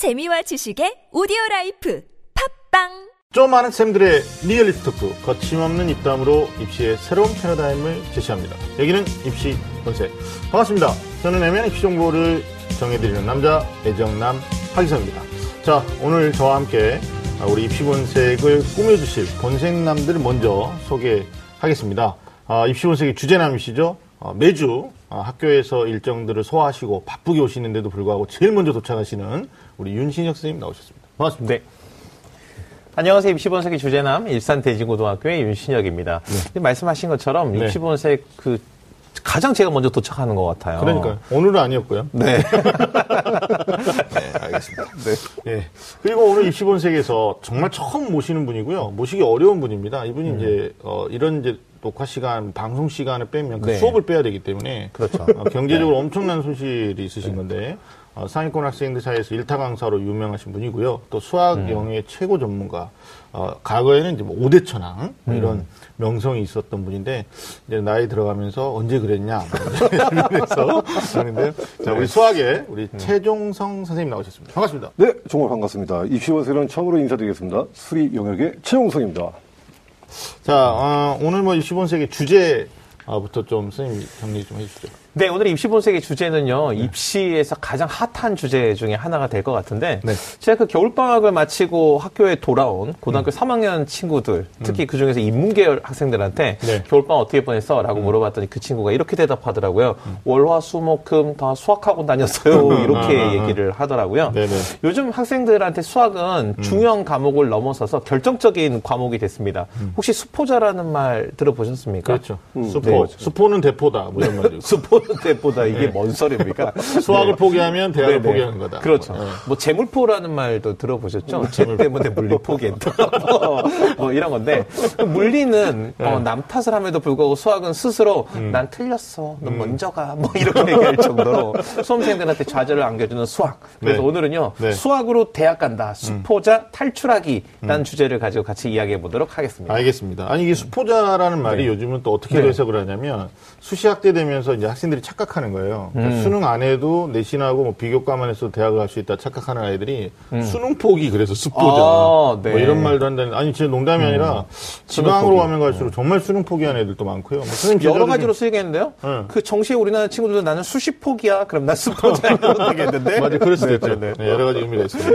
재미와 지식의 오디오 라이프 팟빵 좀 많은 쌤들의 리얼리스트 토크 거침없는 입담으로 입시의 새로운 패러다임을 제시합니다. 여기는 입시 본색 반갑습니다. 저는 애매한 입시 정보를 정해드리는 남자 애정남 하기성입니다. 자 오늘 저와 함께 우리 입시 본색을 꾸며주실 본색남들을 먼저 소개하겠습니다. 아, 입시 본색의 주제남이시죠. 어, 매주 어, 학교에서 일정들을 소화하시고 바쁘게 오시는데도 불구하고 제일 먼저 도착하시는 우리 윤신혁 선생님 나오셨습니다. 반갑습니다. 네. 안녕하세요. 입시본색의 주제남 일산 대진고등학교의 윤신혁입니다. 네. 말씀하신 것처럼 네. 입시본색 그 가장 제가 먼저 도착하는 것 같아요. 그러니까요. 오늘은 아니었고요. 네. 네, 알겠습니다. 네. 예. 그리고 오늘 입시본색에서 정말 처음 모시는 분이고요. 모시기 어려운 분입니다. 이분이 이제, 어, 이런 이제 녹화 시간, 방송 시간을 빼면 그 네. 수업을 빼야 되기 때문에. 그렇죠. 어, 경제적으로 엄청난 손실이 있으신 건데, 어, 상위권 학생들 사이에서 일타 강사로 유명하신 분이고요. 또 수학, 음. 영의 최고 전문가. 어, 과거에는 이제 뭐 5대 천왕, 뭐 이런 음. 명성이 있었던 분인데, 이제 나이 들어가면서 언제 그랬냐. 그래서 그러는데, 자, 우리 수학의 우리 음. 최종성 선생님 나오셨습니다. 반갑습니다. 네, 정말 반갑습니다. 입시원세는 처음으로 인사드리겠습니다. 수리 영역의 최용성입니다. 자, 어, 오늘 뭐 25세기 주제부터 좀 선생님 정리 좀 해주시죠. 네, 오늘 입시 본색의 주제는요, 입시에서 가장 핫한 주제 중에 하나가 될 것 같은데, 네. 제가 그 겨울방학을 마치고 학교에 돌아온 고등학교 3학년 친구들, 특히 그 중에서 인문계열 학생들한테 네. 겨울방학 어떻게 보냈어? 라고 물어봤더니 그 친구가 이렇게 대답하더라고요. 월화, 수, 목, 금 다 수학학원 다녔어요. 이렇게 얘기를 하더라고요. 네네. 요즘 학생들한테 수학은 중요한 과목을 넘어서서 결정적인 과목이 됐습니다. 혹시 수포자라는 말 들어보셨습니까? 그렇죠. 수포. 네. 수포는 대포다. 뭐 이런 말도. 수포는 때보다 이게 뭔 소리입니까? 수학을 네. 포기하면 대학을 네네. 포기하는 거다. 그렇죠. 뭐, 네. 뭐 재물포라는 말도 들어보셨죠? 재 때문에 물리 포기했다. 뭐, 뭐 이런 건데 그 물리는 네. 어, 남 탓을 함에도 불구하고 수학은 스스로 음. 난 틀렸어. 넌 먼저 가. 뭐 이렇게 얘기할 정도로 수험생들한테 좌절을 안겨주는 수학. 그래서 네. 오늘은요 네. 음. 수학으로 대학 간다. 수포자 탈출하기라는 주제를 가지고 같이 이야기해 보도록 하겠습니다. 알겠습니다. 아니, 이게 수포자라는 말이 네. 요즘은 또 어떻게 네. 해석을 하냐면 수시학대 되면서 이제 학생 들이 착각하는 거예요. 그러니까 음. 수능 안 해도 내신하고 뭐 비교과만 해서 대학을 갈 수 있다 착각하는 아이들이 음. 수능 포기 그래서 수포자. 아, 네. 뭐 이런 말도 한다는, 아니, 진짜 농담이 아니라 지방으로. 가면 갈수록 정말 수능 포기하는 애들도 많고요. 뭐 여러 가지로 좀- 쓰이겠는데요? 네. 그 정시에 우리나라 친구들도 나는 수시 포기야. 그럼 난 수포자 이렇게 되겠는데? 맞아, 그럴 수도 있죠. 네, 네. 네, 여러 가지 의미가 있습니다.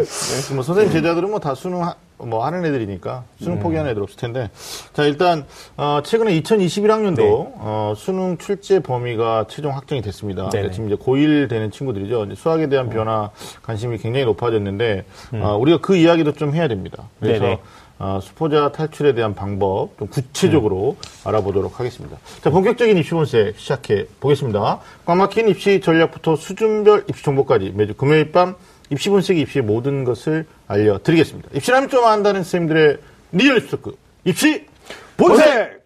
뭐 선생님 제자들은 뭐 다 수능 하, 뭐 하는 애들이니까 수능 포기하는 애들 없을 텐데. 자, 일단 어, 최근에 2021학년도 네. 어, 수능 출제 범위가 최종 확정이 됐습니다. 그러니까 지금 이제 고1 되는 친구들이죠. 수학에 대한 변화 관심이 굉장히 높아졌는데 어, 우리가 그 이야기도 좀 해야 됩니다. 그래서 네네. 어, 수포자 탈출에 대한 방법 좀 구체적으로 알아보도록 하겠습니다. 자, 본격적인 입시 본색 시작해 보겠습니다. 꽉 막힌 입시 전략부터 수준별 입시 정보까지 매주 금요일 밤 입시 본색 입시의 모든 것을 알려드리겠습니다. 입시라면 좀 안다는 선생님들의 리얼 입시 토크 입시 본색!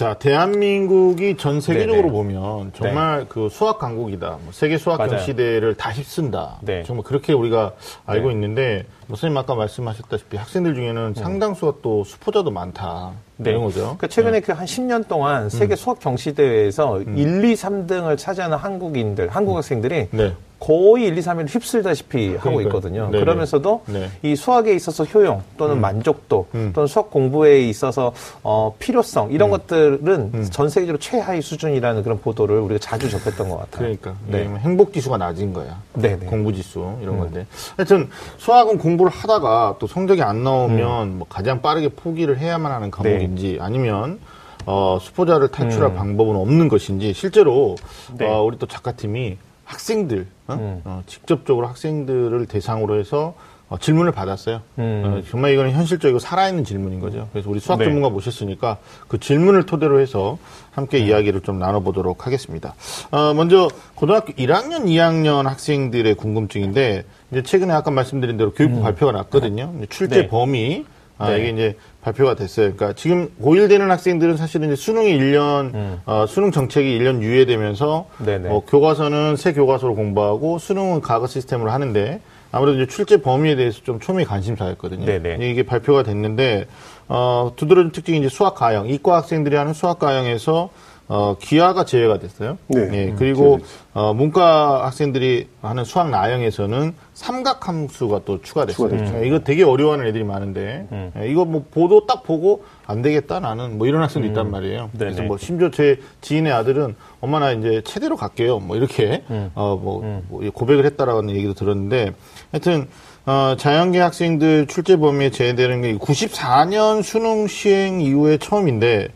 자, 대한민국이 전 세계적으로 네네. 보면 정말 그 수학 강국이다. 뭐 세계 수학 맞아요. 경시대회를 다 휩쓴다. 네. 정말 그렇게 우리가 알고 네. 있는데, 뭐 선생님 아까 말씀하셨다시피 학생들 중에는 상당수가 또 수포자도 많다. 네. 이런 거죠. 그 최근에 그 한 10년 동안 세계 수학 경시대회에서 1, 2, 3등을 차지하는 한국인들, 한국 학생들이 네. 거의 1, 2, 3위를 휩쓸다시피 하고. 있거든요. 네네. 그러면서도 네. 이 수학에 있어서 효용 또는 만족도 음. 또는 수학 공부에 있어서 어, 필요성 이런 것들은 전 세계적으로 최하위 수준이라는 그런 보도를 우리가 자주 접했던 것 같아요. 그러니까. 네. 왜냐면 행복 지수가 낮은 거야. 네네. 공부 지수, 이런 건데. 하여튼, 수학은 공부를 하다가 또 성적이 안 나오면 뭐 가장 빠르게 포기를 해야만 하는 과목인지 아니면 어, 수포자를 탈출할 방법은 없는 것인지 실제로 네. 어, 우리 또 작가팀이 학생들, 어? 어, 직접적으로 학생들을 대상으로 해서 어, 질문을 받았어요. 음. 어, 정말 이거는 현실적이고 살아있는 질문인 거죠. 그래서 우리 수학 네. 전문가 모셨으니까 그 질문을 토대로 해서 함께 이야기를 좀 나눠보도록 하겠습니다. 어, 먼저 고등학교 1학년, 2학년 학생들의 궁금증인데 이제 최근에 아까 말씀드린 대로 교육부 발표가 났거든요. 이제 출제 음. 네. 범위 아, 네. 이게 이제 발표가 됐어요. 그러니까 지금 고1 되는 학생들은 사실은 이제 수능이 1년, 어, 수능 정책이 1년 유예되면서 음. 어, 교과서는 새 교과서로 공부하고 수능은 과거 시스템으로 하는데 아무래도 이제 출제 범위에 대해서 좀 초미의 관심사였거든요. 네네. 이게 발표가 됐는데 어, 두드러진 특징이 이제 수학 가형, 이과 학생들이 하는 수학 가형에서 어, 기하가 제외가 됐어요. 네. 예, 음, 그리고. 어, 문과 학생들이 하는 수학 나형에서는 삼각 함수가 또 추가됐어요. 추가됐죠. 예, 이거 되게 어려워하는 애들이 많은데 예, 이거 뭐 보도 딱 보고 안 되겠다 나는 뭐 이런 학생도 있단 말이에요. 그래서 네네. 뭐 심지어 제 지인의 아들은 엄마 나 이제 체대로 갈게요. 뭐 이렇게 어뭐 뭐 고백을 했다라는 얘기도 들었는데 하여튼 어, 자연계 학생들 출제 범위에 제외되는 게 94년 수능 시행 이후에 처음인데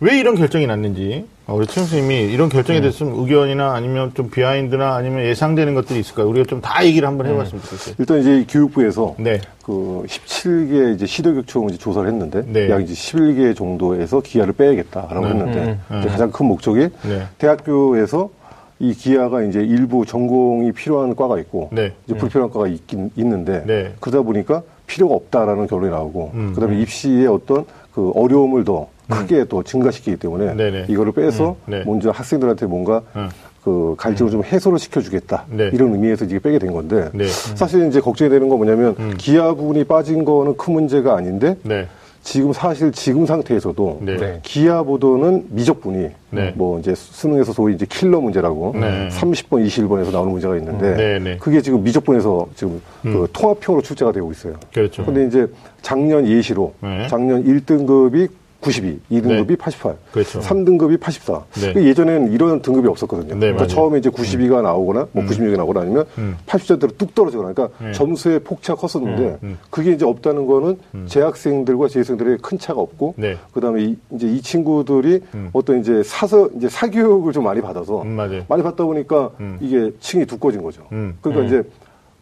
왜 이런 결정이 났는지 어, 우리 최영 선생님이 이런 결정에 대해서 좀 의견이나 아니면 좀 비하인드나 아니면 예상되는 것들이 있을까요? 우리가 좀 다 얘기를 한번 해봤으면 좋겠어요. 일단 이제 이 교육부에서 네. 그 17개 이제 시도교육청 이제 조사를 했는데 네. 약 이제 11개 정도에서 기하를 빼야겠다라고 했는데 이제 가장 큰 목적이 네. 대학교에서 이 기하가 이제 일부 전공이 필요한 과가 있고 네. 이제 불필요한 과가 있긴 있는데 네. 그러다 보니까 필요가 없다라는 결론이 나오고 음. 그다음에 입시의 어떤 그 어려움을 더 크게 또 증가시키기 때문에 네네. 이거를 빼서 음. 네. 먼저 학생들한테 뭔가 음. 그 갈증을 좀 해소를 시켜주겠다 네. 이런 의미에서 이게 빼게 된 건데 네. 사실 이제 걱정이 되는 건 뭐냐면 기하 부분이 빠진 거는 큰 문제가 아닌데 네. 지금 사실 지금 상태에서도 네. 네. 기하보다는 미적분이 네. 뭐 이제 수능에서 소위 이제 킬러 문제라고 네. 30번, 21번에서 나오는 문제가 있는데. 그게 지금 미적분에서 지금 그 통합형으로 출제가 되고 있어요. 그렇죠. 근데 이제 작년 예시로 네. 작년 1등급이 92, 2등급이 네. 88, 그렇죠. 3등급이 84. 네. 그 예전에는 이런 등급이 없었거든요. 네, 그러니까. 음. 처음에 이제 92가 나오거나 뭐 96이 나오거나 아니면 80점대로 뚝 떨어지거나 그러니까 네. 점수의 폭차가 컸었는데 음. 그게 이제 없다는 거는 재학생들과 재학생들의 큰 차가 없고 네. 그다음에 이, 이제 이 친구들이 어떤 이제 사서 이제 사교육을 좀 많이 받아서 음. 많이 받다 보니까 음. 이게 층이 두꺼워진 거죠. 음. 그러니까 이제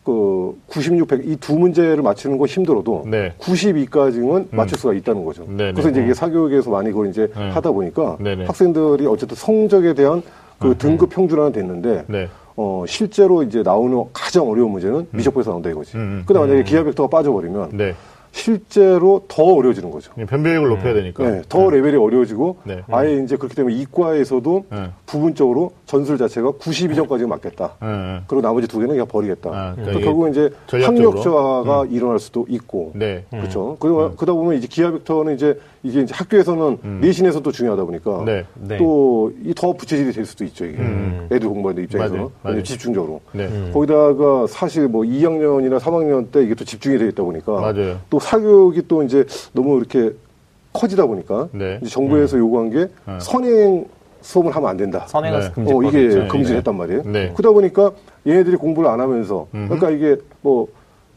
그 96, 100 이 두 문제를 맞추는 거 힘들어도 네. 92까지는 맞출 수가 있다는 거죠. 네네. 그래서 이제 이게 사교육에서 많이 그걸 이제 네. 하다 보니까 네네. 학생들이 어쨌든 성적에 대한 그 등급 평준화는 됐는데 네. 어 실제로 이제 나오는 가장 어려운 문제는 미적분에서 나온다 이거지. 음, 음. 근데 만약에 기하 벡터가 빠져버리면 네. 실제로 더 어려워지는 거죠. 변별력을 높여야 되니까. 네, 더 레벨이 어려워지고 네. 아예 이제 그렇기 때문에 이과에서도 네. 부분적으로 전술 자체가 92점까지 맞겠다. 네, 네. 그리고 나머지 두 개는 그냥 버리겠다. 아, 그러니까 그러니까 결국은 이제 전략적으로? 학력 저하가 일어날 수도 있고. 네. 그렇죠. 그러다, 그러다 보면 이제 기하 벡터는 이제 이게 이제 학교에서는 내신에서도 중요하다 보니까 네. 네. 또이 더 부채질이 될 수도 있죠. 이게 애들 공부하는 입장에서 맞아요. 는 맞아요. 집중적으로. 네. 거기다가 사실 뭐 2학년이나 3학년 때 이게 또 집중이 되어 있다 보니까 맞아요. 또 사교육이 또 이제 너무 이렇게 커지다 보니까 네. 이제 정부에서 요구한 게 선행 수업을 하면 안 된다. 선행학습 네. 금지법 어, 이게 있죠. 금지를 네. 했단 말이에요. 네. 그러다 보니까 얘네들이 공부를 안 하면서 그러니까 이게 뭐,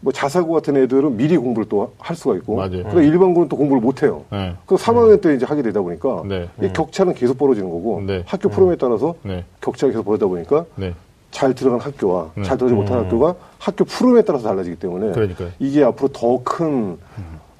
뭐 자사고 같은 애들은 미리 공부를 또 할 수가 있고 맞아요. 그러니까 일반고는 또 공부를 못 해요. 네. 그 3학년 때 이제 하게 되다 보니까 네. 이 격차는 계속 벌어지는 거고 네. 학교 프로그램에 따라서 네. 격차가 계속 벌어지다 보니까 네. 잘 들어간 학교와 잘 들어가지 못한 학교가 학교 프로그램에 따라서 달라지기 때문에 그러니까요. 이게 앞으로 더큰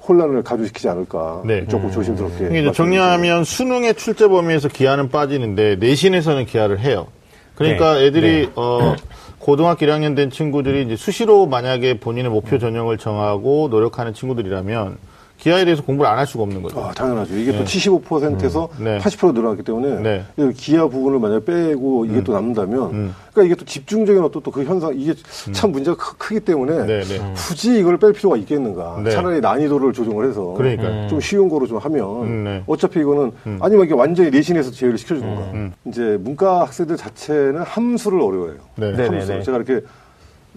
혼란을 가져시키지 않을까 네. 조금 조심스럽게 이게 이제 말씀드리죠. 정리하면 수능의 출제 범위에서 기하는 빠지는데 내신에서는 기하를 해요. 그러니까 네. 애들이 어 고등학교 1학년 된 친구들이 이제 수시로 만약에 본인의 목표 전형을 정하고 노력하는 친구들이라면 기하에 대해서 공부를 안 할 수가 없는 거죠. 아, 당연하죠. 이게 또 75%에서 네. 80% 늘어났기 때문에 네. 이 기하 부분을 만약 빼고 이게 또 남는다면 그러니까 이게 또 집중적인 어떤 또 그 현상 이게 참 문제가 크, 기 때문에 네, 네. 굳이 이걸 뺄 필요가 있겠는가. 네. 차라리 난이도를 조정을 해서 그러니까요. 좀 쉬운 거로 좀 하면 음, 네. 어차피 이거는 아니면 이게 완전히 내신에서 제외를 시켜주는가. 이제 문과 학생들 자체는 함수를 어려워해요. 네. 네. 함수. 네네네. 제가 이렇게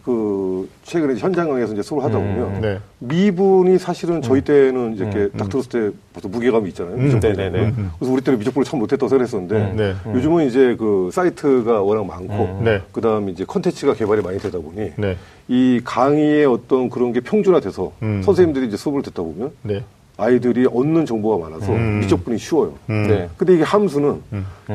그 최근에 이제 현장 강의에서 이제 수업을 하다 보면 네. 미분이 사실은 저희 때는 이제 이렇게 딱 들었을 때 벌써 무게감이 있잖아요. 미적분이. 네네네. 그래서 우리 때는 미적분을 참 못했다고 생각했었는데 네. 요즘은 이제 그 사이트가 워낙 많고 네. 그다음에 이제 컨텐츠가 개발이 많이 되다 보니 네. 이 강의의 어떤 그런 게 평준화돼서 음. 선생님들이 이제 수업을 듣다 보면 네. 아이들이 얻는 정보가 많아서 미적분이 쉬워요. 음. 네. 근데 이게 함수는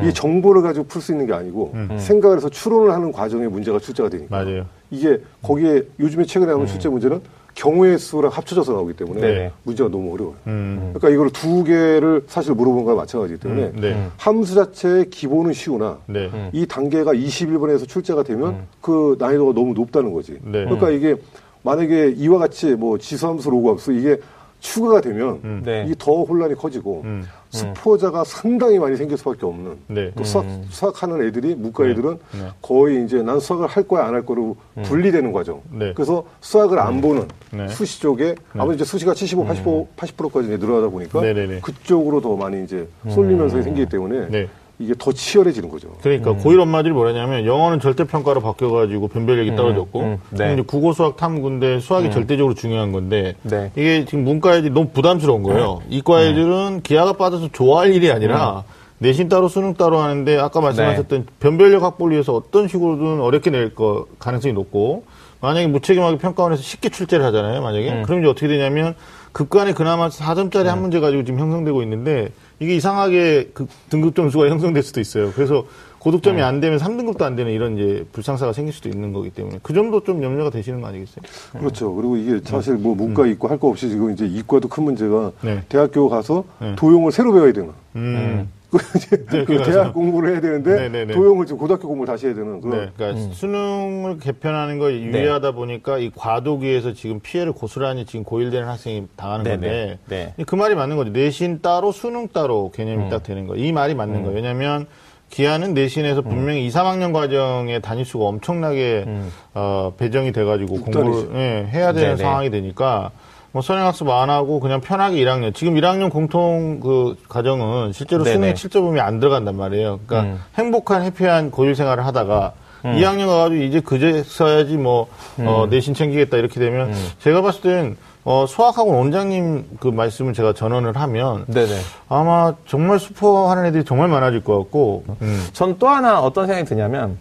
이 정보를 가지고 풀 수 있는 게 아니고 생각을 해서 추론을 하는 과정에 문제가 출제가 되니까 맞아요. 이게 거기에 요즘에 최근에 나오는 출제 문제는 경우의 수랑 합쳐져서 나오기 때문에 네. 문제가 너무 어려워요. 음. 그러니까 이걸 두 개를 사실 물어본 거와 마찬가지이기 때문에 음, 네. 함수 자체의 기본은 쉬우나 네. 이 단계가 21번에서 출제가 되면 그 난이도가 너무 높다는 거지. 네. 그러니까 이게 만약에 이와 같이 뭐 지수함수, 로그함수 이게 추가가 되면 네. 이게 더 혼란이 커지고 음. 스포자가 상당히 많이 생길 수밖에 없는 네. 또 수학, 수학하는 애들이 문과 애들은 네. 거의 이제 난 수학을 할 거야 안 할 거로 분리되는 과정. 네. 그래서 수학을 안 보는 네. 수시 쪽에 아무래도 이제 수시가 75, 80%, 80%까지 이제 늘어나다 보니까. 그쪽으로 더 많이 이제 쏠리면서 생기기 때문에 네. 이게 더 치열해지는 거죠. 그러니까 고1 엄마들이 뭐라냐면 영어는 절대평가로 바뀌어가지고 변별력이 떨어졌고 음, 네. 이제 국어 수학 탐구인데 수학이 절대적으로 중요한 건데 네. 이게 지금 문과 애들이 너무 부담스러운 거예요. 이과 애들은 기하가 빠져서 좋아할 일이 아니라 내신 따로 수능 따로 하는데 아까 말씀하셨던 변별력 확보를 위해서 어떤 식으로든 어렵게 낼 거 가능성이 높고 만약에 무책임하게 평가원에서 쉽게 출제를 하잖아요. 만약에 그럼 이제 어떻게 되냐면 급간에 그나마 4점짜리 한 문제 가지고 지금 형성되고 있는데 이게 이상하게 그 등급 점수가 형성될 수도 있어요. 그래서 고득점이 안 되면 3등급도 안 되는 이런 이제 불상사가 생길 수도 있는 거기 때문에 그 점도 좀 염려가 되시는 거 아니겠어요? 그렇죠. 그리고 이게 사실 뭐 문과 있고 할 거 없이 지금 이제 이과도 큰 문제가 네. 대학교 가서 네. 도용을 새로 배워야 되나. 음. 그 이제 네, 그 그래서. 대학 공부를 해야 되는데 네네네. 도용을 지금 고등학교 공부를 다시 해야 되는 그런 네, 그러니까 수능을 개편하는 거 유예하다 보니까 이 과도기에서 지금 피해를 고스란히 지금 고1 되는 학생이 당하는. 건데 네. 그 말이 맞는 거죠. 내신 따로 수능 따로 개념이 딱 되는 거예요. 이 말이 맞는 거예요. 왜냐하면 기아는 내신에서 분명히 2, 3학년 과정에 단위수가 엄청나게 어, 배정이 돼가지고 공부를. 예, 해야 되는 네네. 상황이 되니까 뭐 선행학습 안 하고 그냥 편하게 1학년 지금 1학년 공통 그 과정은 실제로 네네. 수능에 7점이 안 들어간단 말이에요. 그러니까 음. 행복한 해피한 고일 생활을 하다가 2학년 가가지고 이제 그제 써야지 뭐 음. 어, 내신 챙기겠다 이렇게 되면 제가 봤을 땐 어, 수학학원 원장님 그 말씀을 제가 전언을 하면 네네. 아마 정말 수포하는 애들이 정말 많아질 것 같고 음. 전또 하나 어떤 생각이 드냐면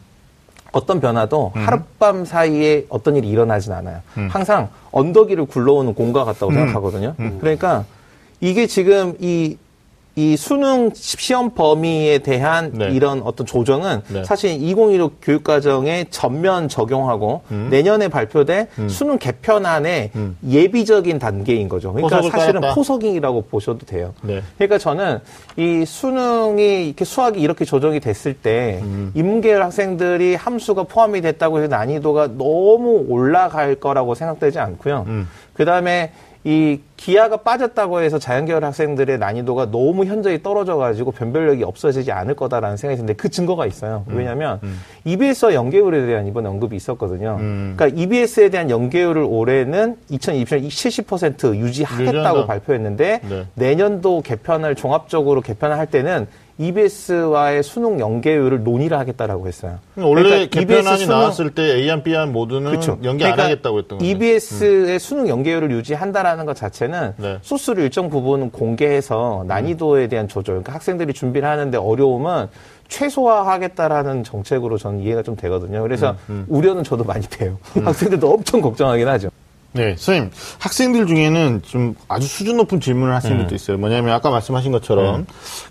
어떤 변화도 음. 하룻밤 사이에 어떤 일이 일어나진 않아요. 항상 언덕 위를 굴러오는 공과 음. 같다고 생각하거든요. 그러니까 이게 지금 이, 이 수능 시험 범위에 대한 네. 이런 어떤 조정은 네. 사실 2016 교육과정에 전면 적용하고 음. 내년에 발표될 수능 개편안의 예비적인 단계인 거죠. 그러니까 사실은 깔았다. 포석이라고 보셔도 돼요. 네. 그러니까 저는 이 수능이 이렇게 수학이 이렇게 조정이 됐을 때 음. 인문계열 학생들이 함수가 포함이 됐다고 해서 난이도가 너무 올라갈 거라고 생각되지 않고요. 음. 그 다음에 이 기하가 빠졌다고 해서 자연계열 학생들의 난이도가 너무 현저히 떨어져가지고 변별력이 없어지지 않을 거다라는 생각이 드는데 그 증거가 있어요. 음. 왜냐하면 EBS와 연계율에 대한 이번 언급이 있었거든요. 음. 그러니까 EBS에 대한 연계율을 올해는 2020년 70% 유지하겠다고 유지한다. 발표했는데 네. 내년도 개편을 종합적으로 개편을 할 때는 EBS와의 수능 연계율을 논의를 하겠다라고 했어요. 원래 그러니까 개편안이 EBS 수능- 나왔을 때 A안 B안 모두는 그렇죠. 연계 안 하겠다고 했던 거죠. EBS의 수능 연계율을 유지한다라는 것 자체는 네. 소스를 일정 부분 공개해서 난이도에 대한 조절, 그러니까 학생들이 준비를 하는데 어려움은 최소화하겠다라는 정책으로 저는 이해가 좀 되거든요. 그래서 음, 우려는 저도 많이 돼요. 학생들도 엄청 걱정하긴 하죠. 네, 선생님. 학생들 중에는 좀 아주 수준 높은 질문을 할 학생들도 있어요. 뭐냐면 아까 말씀하신 것처럼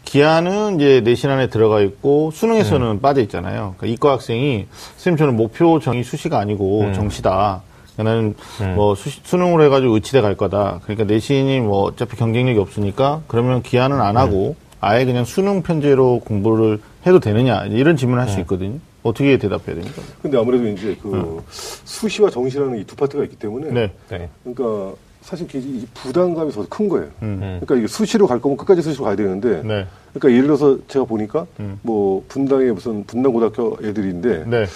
기하는 이제 내신 안에 들어가 있고 수능에서는 빠져 있잖아요. 그러니까 이과 학생이 선생님 저는 목표 정의 수시가 아니고 정시다. 나는 뭐 수시- 수능으로 해가지고 의치대 갈 거다. 그러니까 내신이 뭐 어차피 경쟁력이 없으니까 그러면 기하는 안 하고 아예 그냥 수능 편제로 공부를 해도 되느냐 이런 질문을 할 수 있거든요. 어떻게 대답해야 됩니까? 근데 아무래도 이제 그 수시와 정시라는 이 두 파트가 있기 때문에 네. 네. 그러니까 사실 이- 이 부담감이 더 큰 거예요. 음. 그러니까 이게 수시로 갈 거면 끝까지 수시로 가야 되는데 네. 그러니까 예를 들어서 제가 보니까 음. 뭐 분당에 무슨 분당 고등학교 애들인데 네.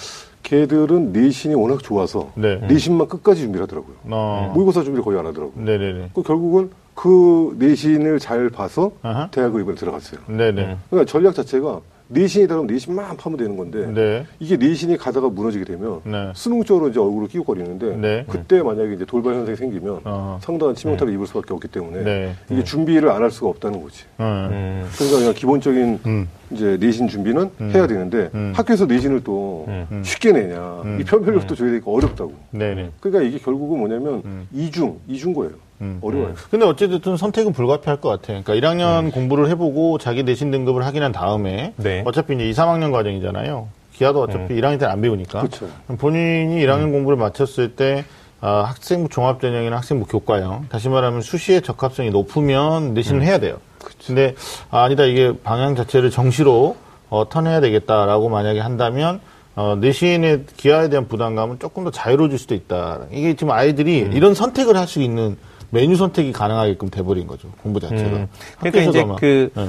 걔들은 내신이 워낙 좋아서 네. 내신만 끝까지 준비를 하더라고요. 어. 모의고사 준비를 거의 안 하더라고요. 네네네. 그 결국은 그 내신을 잘 봐서 아하. 대학을 이번에 들어갔어요. 네네. 그러니까 전략 자체가 내신이다 그러면 내신만 파면 되는 건데 네. 이게 내신이 가다가 무너지게 되면 네. 수능 쪽으로 이제 얼굴을 끼고거리는데 네. 그때 만약에 이제 돌발 현상이 생기면 어허. 상당한 치명타를 입을 수밖에 없기 때문에 네. 이게 준비를 안 할 수가 없다는 거지. 어. 음. 그러니까 그냥 기본적인 음. 이제 내신 준비는 해야 되는데 음. 학교에서 내신을 또 쉽게 내냐 이 편별력도 줘야 되니까 어렵다고. 그러니까 이게 결국은 뭐냐면 이중 이중 거예요. 음. 어려워요. 근데 어쨌든 선택은 불가피할 것 같아요. 그러니까 1학년 공부를 해보고 자기 내신 등급을 하긴 한 다음에 네. 어차피 이제 2, 3학년 과정이잖아요. 기아도 어차피 1학년 때는 안 배우니까. 그럼 본인이 1학년 공부를 마쳤을 때 아, 학생부 종합전형이나 학생부 교과형 다시 말하면 수시의 적합성이 높으면 내신을 해야 돼요. 근데 아, 니다 이게 방향 자체를 정시로 어, 턴해야 되겠다라고 만약에 한다면 어, 내신의 기하에 대한 부담감은 조금 더 자유로워질 수도 있다. 이게 지금 아이들이 이런 선택을 할 수 있는 메뉴 선택이 가능하게끔 돼버린 거죠. 공부 자체가. 음. 그러니까 이제 아마. 그 네.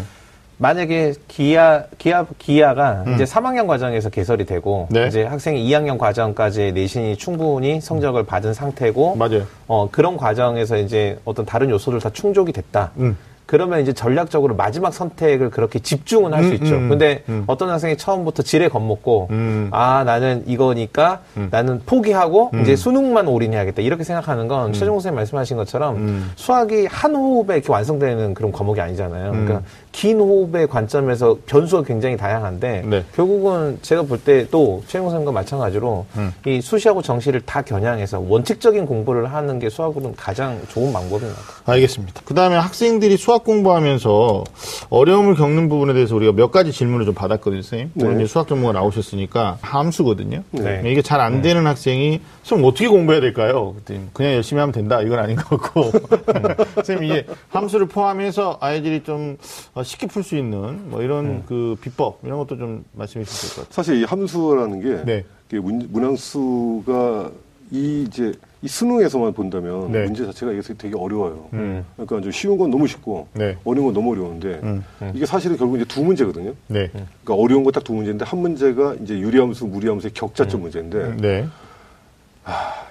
만약에 기아 기아 기아가 이제 3학년 과정에서 개설이 되고 음. 네. 이제 학생이 2학년 과정까지 내신이 충분히 성적을 받은 상태고 맞아요. 어 그런 과정에서 이제 어떤 다른 요소들 다 충족이 됐다. 음. 그러면 이제 전략적으로 마지막 선택을 그렇게 집중은 할수 음, 있죠. 음, 근데 음. 어떤 학생이 처음부터 지레 겁먹고 음. 아 나는 이거니까 나는 포기하고 이제 수능만 올인해야겠다 이렇게 생각하는 건 최종 선생님 말씀하신 것처럼 음. 수학이 한 호흡에 이렇게 완성되는 그런 과목이 아니잖아요. 그러니까 긴 호흡의 관점에서 변수가 굉장히 다양한데 네. 결국은 제가 볼때또 최종 선생님과 마찬가지로 음. 이 수시하고 정시를 다 겨냥해서 원칙적인 공부를 하는 게 수학으로는 가장 좋은 방법인 것 같아요. 알겠습니다. 그 다음에 학생들이 수학 공부하면서 어려움을 겪는 부분에 대해서 우리가 몇 가지 질문을 좀 받았거든요, 선생님. 네. 오늘 수학 전문가 나오셨으니까 함수거든요. 네. 이게 잘 안 되는 학생이 선생님 어떻게 공부해야 될까요? 그냥 열심히 하면 된다. 이건 아닌 것 같고. 음. 선생님 이게 함수를 포함해서 아이들이 좀 어, 쉽게 풀 수 있는 뭐 이런 음. 그 비법 이런 것도 좀 말씀해 주실 것 같아요. 사실 이 함수라는 게 네. 문, 문항수가 이 이제 이 수능에서만 본다면 네. 문제 자체가 이게 되게 어려워요. 음. 그러니까 좀 쉬운 건 너무 쉽고 네. 어려운 건 너무 어려운데 음. 이게 사실은 결국 이제 두 문제거든요. 네. 그러니까 어려운 거딱두 문제인데 한 문제가 이제 유리함수, 무리함수의 격자점 문제인데 네.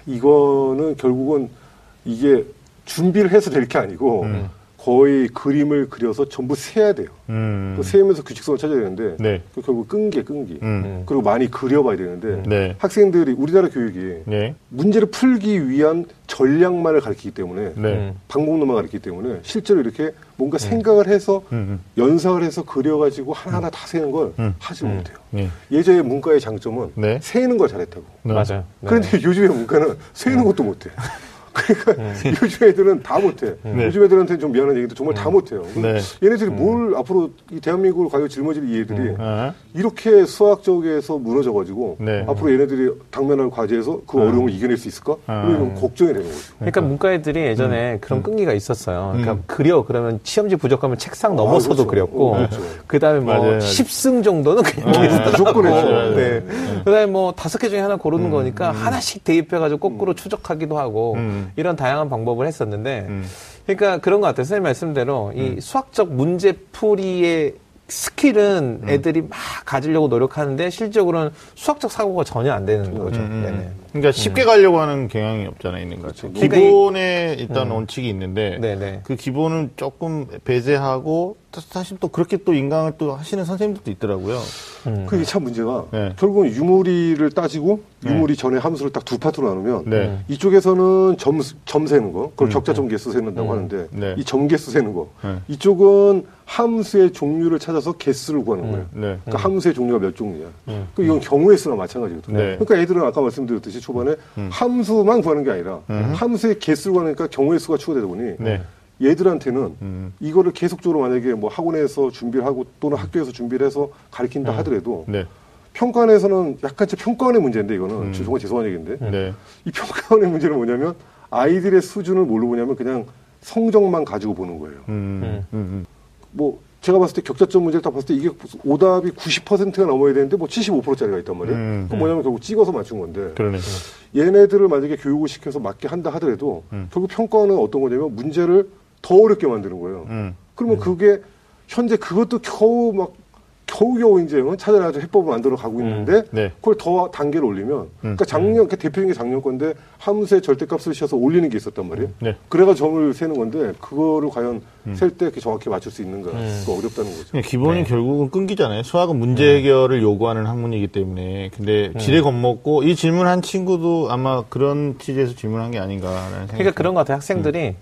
이거는 결국은 이게 준비를 해서 될 게 아니고 거의 그림을 그려서 전부 세야 돼요. 음. 그 세면서 규칙성을 찾아야 되는데 네. 그 결국 끈기, 끈기. 음. 그리고 많이 그려봐야 되는데 네. 학생들이 우리나라 교육이 네. 문제를 풀기 위한 전략만을 가르치기 때문에 네. 음. 방법론만 가르치기 때문에 실제로 이렇게 뭔가 생각을 해서 음. 연상을 해서 그려가지고 하나하나 다 세는 걸 음. 하지 못해요. 네. 예전에 문과의 장점은 네. 세는 걸 잘했다고. 네. 맞아요. 네. 그런데 요즘의 문과는 세는 것도 못해. 그러니까 요즘 애들은 다 못해. 요즘 애들한테는 좀 미안한 얘기도 정말 다 못해요. 네. 얘네들이 뭘 앞으로 이 대한민국을 과연 짊어질 이 애들이 아. 이렇게 수학적에서 무너져가지고 네. 앞으로 얘네들이 당면할 과제에서 그 어려움을 이겨낼 수 있을까? 아. 그런 걱정이 되는 거죠. 그러니까 문과 애들이 예전에 그런 끈기가 있었어요. 그러니까 그려 그러면 시험지 부족하면 책상 넘어서도 그렇죠. 그렸고 어, 그렇죠. 그다음에 뭐 맞아요. 10승 정도는 그냥 네, 계속 무조건 했죠. 네. 그다음에 뭐 다섯 개 중에 하나 고르는 거니까 하나씩 대입해 가지고 거꾸로 추적하기도 하고 음. 이런 다양한 방법을 했었는데 음. 그러니까 그런 것 같아요. 선생님 말씀대로 이 수학적 문제 풀이의 스킬은 애들이 막 가지려고 노력하는데 실적으로는 수학적 사고가 전혀 안 되는 거죠. 네네. 그러니까 쉽게 가려고 하는 경향이 없잖아요, 있는 것 같아요. 그러니까 기본에 일단 원칙이 있는데 네네. 그 기본은 조금 배제하고 또 사실 또 그렇게 또 인강을 또 하시는 선생님들도 있더라고요. 그게 참 문제가 네. 결국은 유무리를 따지고 유무리 전에 함수를 딱 두 파트로 나누면 네. 이쪽에서는 점, 점 세는 거, 그걸 격자점 개수 세는다고 하는데 네. 이점 개수 세는 거, 네. 이쪽은 함수의 종류를 찾아서 개수를 구하는 거예요. 네. 그러니까 함수의 종류가 몇 종류냐. 그 이건 경우의 수나 마찬가지거든요. 네. 그러니까 애들은 아까 말씀드렸듯이 초반에 함수만 구하는 게 아니라 함수의 개수를 구하니까 경우의 수가 추가되다 보니 네. 얘들한테는 음. 이거를 계속적으로 만약에 뭐 학원에서 준비를 하고 또는 학교에서 준비를 해서 가르친다 하더라도 네. 평가원에서는 약간 제 평가원의 문제인데 이거는 정말 죄송한 얘기인데 네. 이 평가원의 문제는 뭐냐면 아이들의 수준을 뭘로 보냐면 그냥 성적만 가지고 보는 거예요. 음. 음. 음. 뭐 제가 봤을 때 격자점 문제를 딱 봤을 때 이게 오답이 90%가 넘어야 되는데 뭐 75%짜리가 있단 말이에요. 음. 그건 뭐냐면 결국 찍어서 맞춘 건데 그러네. 얘네들을 만약에 교육을 시켜서 맞게 한다 하더라도 결국 평가원은 어떤 거냐면 문제를 더 어렵게 만드는 거예요. 음. 그러면 그게 현재 그것도 겨우 막 겨우겨우 이제 어, 찾아가지고 해법을 만들어 가고 있는데 네. 그걸 더 단계를 올리면 그러니까 작년 그 대표적인 게 작년 건데 함수의 절대값을 씌워서 올리는 게 있었단 말이에요. 네. 그래가 점을 세는 건데 그거를 과연 셀 때 정확히 맞출 수 있는가 그거 어렵다는 거죠. 그냥 기본이 네. 결국은 끈기잖아요. 수학은 문제 해결을 요구하는 학문이기 때문에. 근데 음. 지레 겁먹고 이 질문한 친구도 아마 그런 취지에서 질문한 게 아닌가라는 생각이 그러니까 그런 것 같아요. 학생들이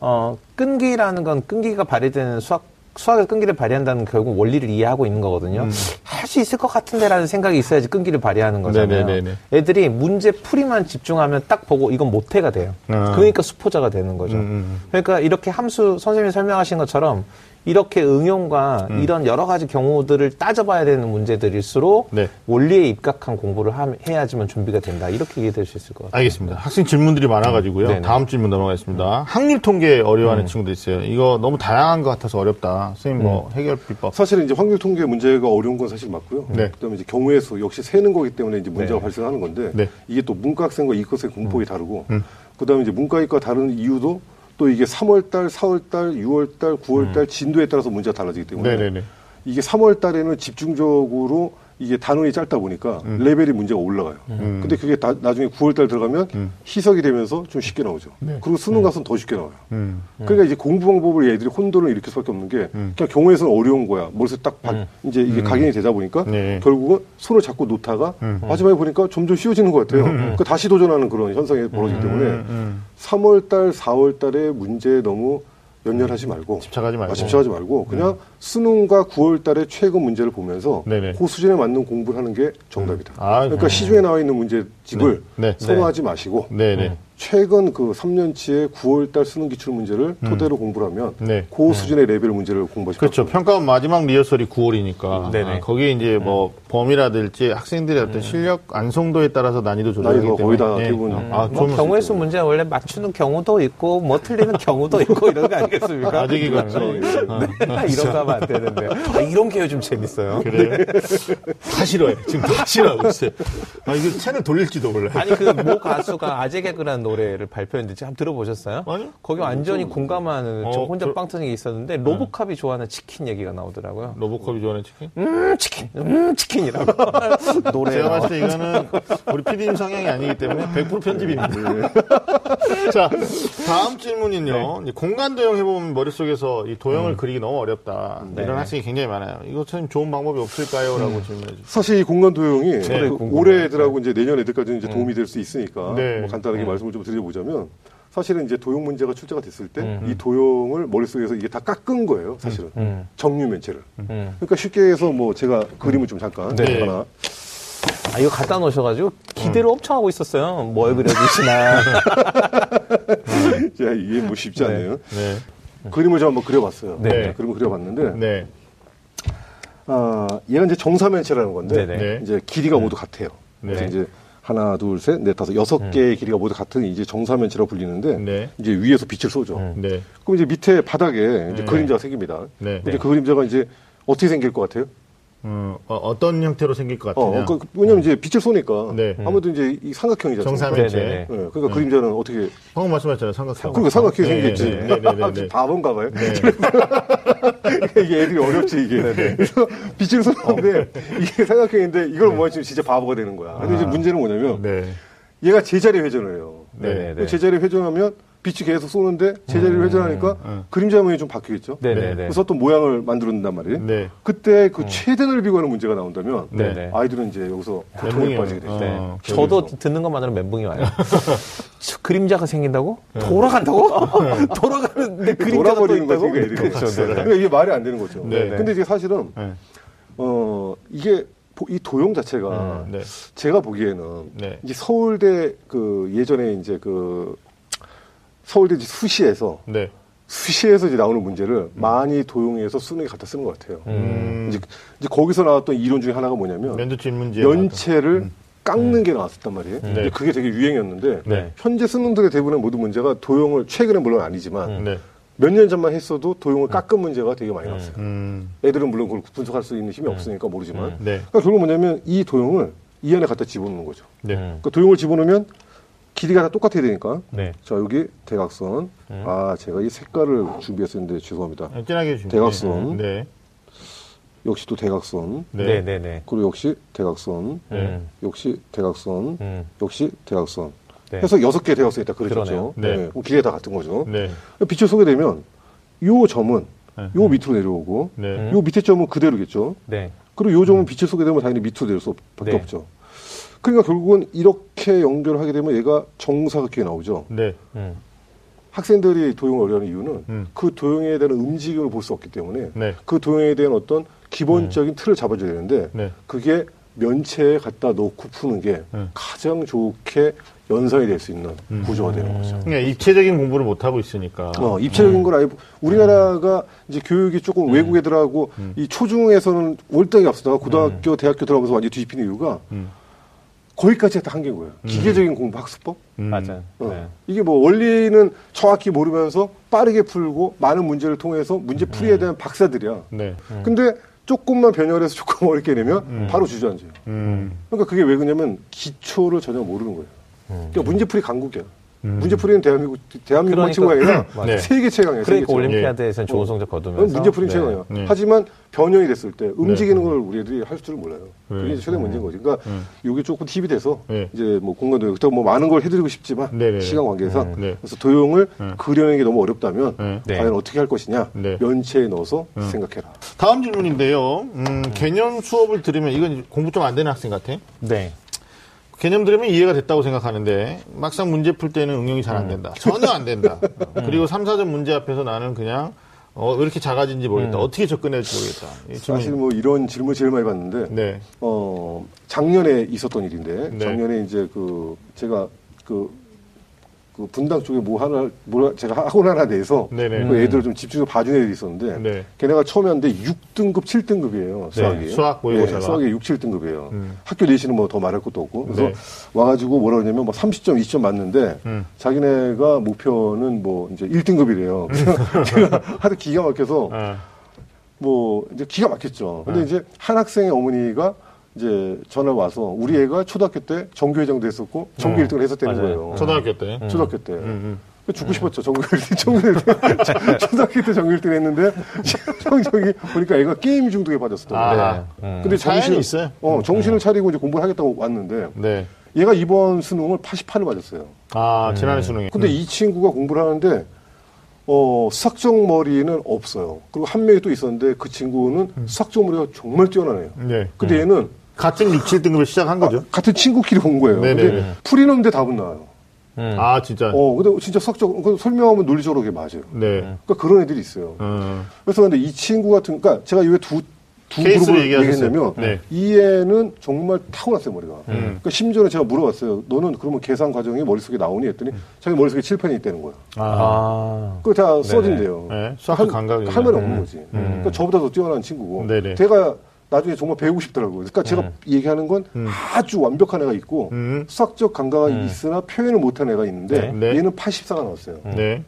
어, 끈기라는 건 끈기가 발휘되는 수학 수학의 끈기를 발휘한다는 결국 원리를 이해하고 있는 거거든요. 할수 있을 것 같은데라는 생각이 있어야지 끈기를 발휘하는 거잖아요. 네네네네. 애들이 문제 풀이만 집중하면 딱 보고 이건 못해가 돼요. 아. 그러니까 수포자가 되는 거죠. 음, 음. 그러니까 이렇게 함수 선생님이 설명하신 것처럼 이렇게 응용과 음. 이런 여러 가지 경우들을 따져봐야 되는 문제들일수록 네. 원리에 입각한 공부를 함- 해야지만 준비가 된다. 이렇게 이해될 수 있을 것 같아요. 알겠습니다. 학생 질문들이 많아가지고요. 네네. 다음 질문 넘어가겠습니다. 확률 통계 어려워하는 친구도 있어요. 이거 너무 다양한 것 같아서 어렵다. 선생님 뭐 해결 비법. 사실은 이제 확률 통계 문제가 어려운 건 사실 맞고요. 네. 그다음에 이제 경우의 수 역시 세는 거기 때문에 이제 문제가 네. 발생하는 건데 네. 이게 또 문과 학생과 이과 학생 공폭이 다르고 그다음에 이제 문과이과 다른 이유도 또 이게 3월 달, 4월 달, 6월 달, 9월 달 진도에 따라서 문제가 달라지기 때문에 네네네. 이게 3월 달에는 집중적으로 이게 단원이 짧다 보니까 음. 레벨이 문제가 올라가요. 근데 그게 다- 나중에 9월 달 들어가면 음. 희석이 되면서 좀 쉽게 나오죠. 그리고 수능 가서는 더 쉽게 나와요. 음. 그러니까 이제 공부 방법을 얘들이 혼돈을 일으킬 수밖에 없는 게 음. 그냥 경우에서는 어려운 거야. 머릿속에 딱 바- 이제 이게 각인이 되다 보니까 네. 결국은 손을 잡고 놓다가 음. 마지막에 보니까 점점 쉬워지는 것 같아요. 그러니까 다시 도전하는 그런 현상이 벌어지기 때문에 음. 3월 달, 4월 달에 문제에 너무 연연하지 말고 집착하지 말고. 아, 집착하지 말고 그냥 수능과 9월 달에 최근 문제를 보면서 네네. 그 수준에 맞는 공부를 하는 게 정답이다. 아, 그러니까 음. 시중에 나와 있는 문제집을 네. 네. 선호하지 마시고 네네. 최근 그 3년치의 9월 달 수능 기출 문제를 토대로 공부를 하면 네. 그 수준의 레벨 문제를 공부하실 그렇죠. 평가원 마지막 리허설이 9월이니까. 네네. 거기에 이제 뭐 범위라든지 학생들의 어떤 실력 완성도에 따라서 난이도 때문에. 거의 다 예. 대부분 아, 뭐좀 경우의 수 문제 원래 맞추는 경우도 있고 뭐 틀리는 경우도 있고 이런 거 아니겠습니까? 아재 같죠. 네. 이런 거 하면 안 되는데 아, 이런 게 요즘 재밌어요. 그래. 다 싫어해. 지금 다 싫어하고 있어요. 아, 이거 채널 돌릴지도 몰라요. 아니 그 모 가수가 아재 개그라는 노래를 발표했는데 한번 들어보셨어요? 아니요. 거기 완전히 공감하는 저 어, 혼자 저- 빵 터진 게 있었는데 로보캅이 좋아하는 치킨 얘기가 나오더라고요. 로보캅이 좋아하는 치킨? 음 치킨, 음 치킨이라고 노래 제가. 봤을 때 이거는 우리 PD님 성향이 아니기 때문에 100% 편집입니다. 자, 다음 질문은요. 이제 공간 도형 해보면 머릿속에서 이 도형을 그리기 너무 어렵다. 네. 이런 학생이 굉장히 많아요. 이거 참 좋은 방법이 없을까요? 라고 질문해 주세요. 사실 이 공간 도형이 네, 그. 올해 애들하고 이제 내년 애들까지는 이제 도움이 될 수 있으니까 네. 뭐 간단하게 말씀을 좀 드려보자면 사실은 이제 도형 문제가 출제가 됐을 때이 음. 도형을 머릿속에서 이게 다 깎은 거예요, 사실은. 음. 정류 면체를. 음. 그러니까 쉽게 해서 뭐 제가 그림을 좀 잠깐 네. 하나. 아 이거 갖다 놓으셔가지고 기대를 엄청 하고 있었어요. 뭘 그려주시나. 자, 이게 뭐 쉽지 네. 않네요. 네. 그림을 좀 한번 그려봤어요. 네. 그림을 그려봤는데 네. 아, 얘가 이제 정사면체라는 건데. 네. 이제 길이가 모두 같아요. 네. 그래서 이제 하나, 둘, 셋, 넷, 다섯, 여섯 개의 길이가 모두 같은 이제 정사면체라고 불리는데 네. 이제 위에서 빛을 쏘죠. 네. 그럼 이제 밑에 바닥에 이제 네. 그림자가 생깁니다. 네. 이제 그 그림자가 이제 어떻게 생길 것 같아요? 어, 떤 형태로 생길 것 어, 같으냐? 그, 왜냐면 이제 빛을 쏘니까 네. 아무래도 이제 이 삼각형이잖아요. 정사면체. 네네네. 네, 그러니까 그림자는 어떻게 방금 말씀하셨잖아요. 삼각형. 그러니까 삼각형이 네, 생겼지. 네, 네, 네, 네. 바본가 봐요. 네. 이게 애들이 어렵지 이게. 그래서 빛을 쏘는데 이게 삼각형인데 이걸 뭐 지금 진짜 바보가 되는 거야. 근데 이제 문제는 뭐냐면 네. 얘가 제자리 회전을 해요. 네네네. 그 제자리 회전하면 빛이 계속 쏘는데 제자리를 회전하니까 음. 그림자 모양이 좀 바뀌겠죠. 네네네. 그래서 어떤 모양을 만들어낸단 말이에요. 네. 그때 그 최대 넓이 가는 문제가 나온다면 네네. 아이들은 이제 여기서 고통에 멘붕이 빠지게 되죠. 네. 어, 저도 듣는 것만으로 멘붕이 와요. 저 그림자가 생긴다고? 돌아간다고? 돌아가는데 그림자가 또 돌아버리는 거지, 있다고? 그 애들이. 그렇죠. 네. 그러니까 이게 말이 안 되는 거죠. 네. 근데 이제 사실은 네. 어 이게 보- 이 도형 자체가 네. 제가 보기에는 네. 이제 서울대 그 예전에 이제 그 서울대 이제 수시에서 네. 수시에서 이제 나오는 문제를 많이 도용해서 수능에 갖다 쓰는 것 같아요. 음. 이제, 이제 거기서 나왔던 이론 중에 하나가 뭐냐면. 연체를 깎는 게 나왔었단 말이에요. 네. 근데 그게 되게 유행이었는데 네. 현재 수능들의 대부분의 모든 문제가 도용을 최근에 물론 아니지만 네. 몇년 전만 했어도 도용을 깎은 문제가 되게 많이 나왔어요. 음. 애들은 물론 그걸 분석할 수 있는 힘이 없으니까 모르지만 네. 그러니까 결국 뭐냐면 이 도용을 이 안에 갖다 집어넣는 거죠. 네. 음. 그러니까 도용을 집어넣으면 길이가 다 똑같아야 되니까 네. 자 여기 대각선 아 제가 이 색깔을 준비했었는데 죄송합니다. 진하게 해주시면 대각선. 네. 역시 또 대각선 네. 네, 네, 네. 그리고 역시 대각선 음. 역시 대각선 음. 역시 대각선 네. 해서 여섯 개의 대각선이 있다 그러셨죠. 그러네요. 네. 그럼 길이가 다 같은 거죠. 네. 빛을 쏘게 되면 요 점은 네. 요 밑으로 내려오고 네. 요 밑에 점은 그대로겠죠. 네. 그리고 요 점은 빛을 쏘게 되면 당연히 밑으로 내릴 수밖에 네. 없죠. 그러니까 결국은 이렇게 연결을 하게 되면 얘가 정사각형이 나오죠. 네. 음. 학생들이 도용을 어려워하는 이유는 음. 그 도용에 대한 움직임을 볼 수 없기 때문에 네. 그 도용에 대한 어떤 기본적인 틀을 잡아줘야 되는데 네. 그게 면체에 갖다 놓고 푸는 게 음. 가장 좋게 연상이 될 수 있는 구조가 되는 거죠. 그러니까 입체적인 공부를 못 하고 있으니까. 어, 입체적인 걸 아예 우리나라가 이제 교육이 조금 외국 애들하고 이 초중에서는 월등히 앞서다가 고등학교, 대학교 들어가면서 완전히 뒤집히는 이유가 음. 거기까지 다 한계인 거예요. 기계적인 공부 학습법. 음. 맞아요. 어. 네. 이게 뭐 원리는 정확히 모르면서 빠르게 풀고 많은 문제를 통해서 문제 풀이에 대한 박사들이야. 네. 근데 조금만 변열해서 조금 어렵게 내면 바로 주저앉아요. 음. 그러니까 그게 왜 그러냐면 기초를 전혀 모르는 거예요. 그러니까 문제풀이 강국이야. 문제풀이는 대한민국 대한민국만 그러니까- 최고가 아니라 네. 세계 최강이에요. 세계 그러니까 최강. 올림피아드에서는 좋은 어. 성적 거두면서 문제풀이 네. 최고예요. 네. 하지만 변형이 됐을 때 움직이는 걸 우리 애들이 할 줄을 몰라요. 그게 네. 이제 최대 문제인 거지. 그러니까 이게 조금 팁이 돼서 네. 이제 뭐 공간도 그렇다고 뭐 많은 걸 해드리고 싶지만. 시간 관계상 네. 그래서 도형을 네. 그려내는 게 너무 어렵다면 네. 네. 과연 어떻게 할 것이냐 네. 면체에 넣어서 생각해라. 다음 질문인데요. 음, 개념 수업을 들으면 이건 공부 좀 안 되는 학생 같아. 네. 개념 들으면 이해가 됐다고 생각하는데 막상 문제 풀 때는 응용이 잘 안 된다. 전혀 안 된다. 어, 그리고 3, 4점 문제 앞에서 나는 그냥 어, 왜 이렇게 작아진지 모르겠다. 어떻게 접근해야 될지 모르겠다. 사실 뭐 이런 질문 제일 많이 받는데 네. 어 작년에 있었던 일인데 네. 작년에 이제 그 제가 그, 그 분당 쪽에 뭐 하나 뭐 제가 학원 하나 내서 네네. 그 애들을 좀 집중해서 봐준 애들이 있었는데 네. 걔네가 처음에 왔는데 6등급 7등급이에요 수학이 네, 수학 모의고사가. 수학이 6, 7등급이에요 음. 학교 내시는 뭐 더 말할 것도 없고 그래서 네. 와가지고 뭐라 그러냐면 뭐 30점 20점 맞는데 음. 자기네가 목표는 뭐 이제 1등급이래요 그래서 제가 하도 기가 막혀서 아, 뭐 이제 기가 막혔죠. 근데 네. 이제 한 학생의 어머니가 이제 전화 와서 우리 애가 초등학교 때 정교회장도 했었고 전교 1등을 했었다는 맞아요. 거예요. 초등학교 때. 초등학교 때. 음, 죽고 싶었죠. 전교 1등, 전교 1등. 초등학교 때 전교 1등 했는데 성적이 보니까 애가 게임 중독에 빠졌었던 아, 거예요. 음. 근데 사연이 정신 있어요. 어, 정신을 차리고 이제 공부를 하겠다고 왔는데 네. 얘가 이번 수능을 88을 맞았어요. 아, 지난해 수능에. 근데 이 친구가 공부를 하는데 어, 수학적 머리는 없어요. 그리고 한 명이 또 있었는데 그 친구는 수학적 머리가 정말 뛰어나네요. 네. 근데 얘는 같은 6, 7등급을 시작한 거죠. 같은 친구끼리 온 거예요. 네네. 근데 풀이는데 답은 나와요. 음. 아, 진짜. 어, 근데 진짜 수학적, 그 설명하면 논리적으로 그게 맞아요. 네. 그러니까 그런 애들이 있어요. 어, 그래서 근데 이 친구 같은, 그러니까 제가 왜 두, 그룹을. 얘기했냐면, 네. 이 애는 정말 타고났어요, 머리가. 음. 그러니까 심지어는 제가 물어봤어요. 너는 그러면 계산 과정이 머릿속에 나오니? 했더니 자기 머릿속에 칠판이 있다는 거야. 아. 그거 다 써진대요. 네, 수학적 감각이 할 말이 음. 없는 거지. 그러니까 저보다 더 뛰어난 친구고. 네네. 걔가 나중에 정말 배우고 싶더라고요. 그러니까 제가 얘기하는 건 아주 완벽한 애가 있고 음. 수학적 감각이 있으나 표현을 못한 애가 있는데 네. 네. 얘는 84가 나왔어요. 네.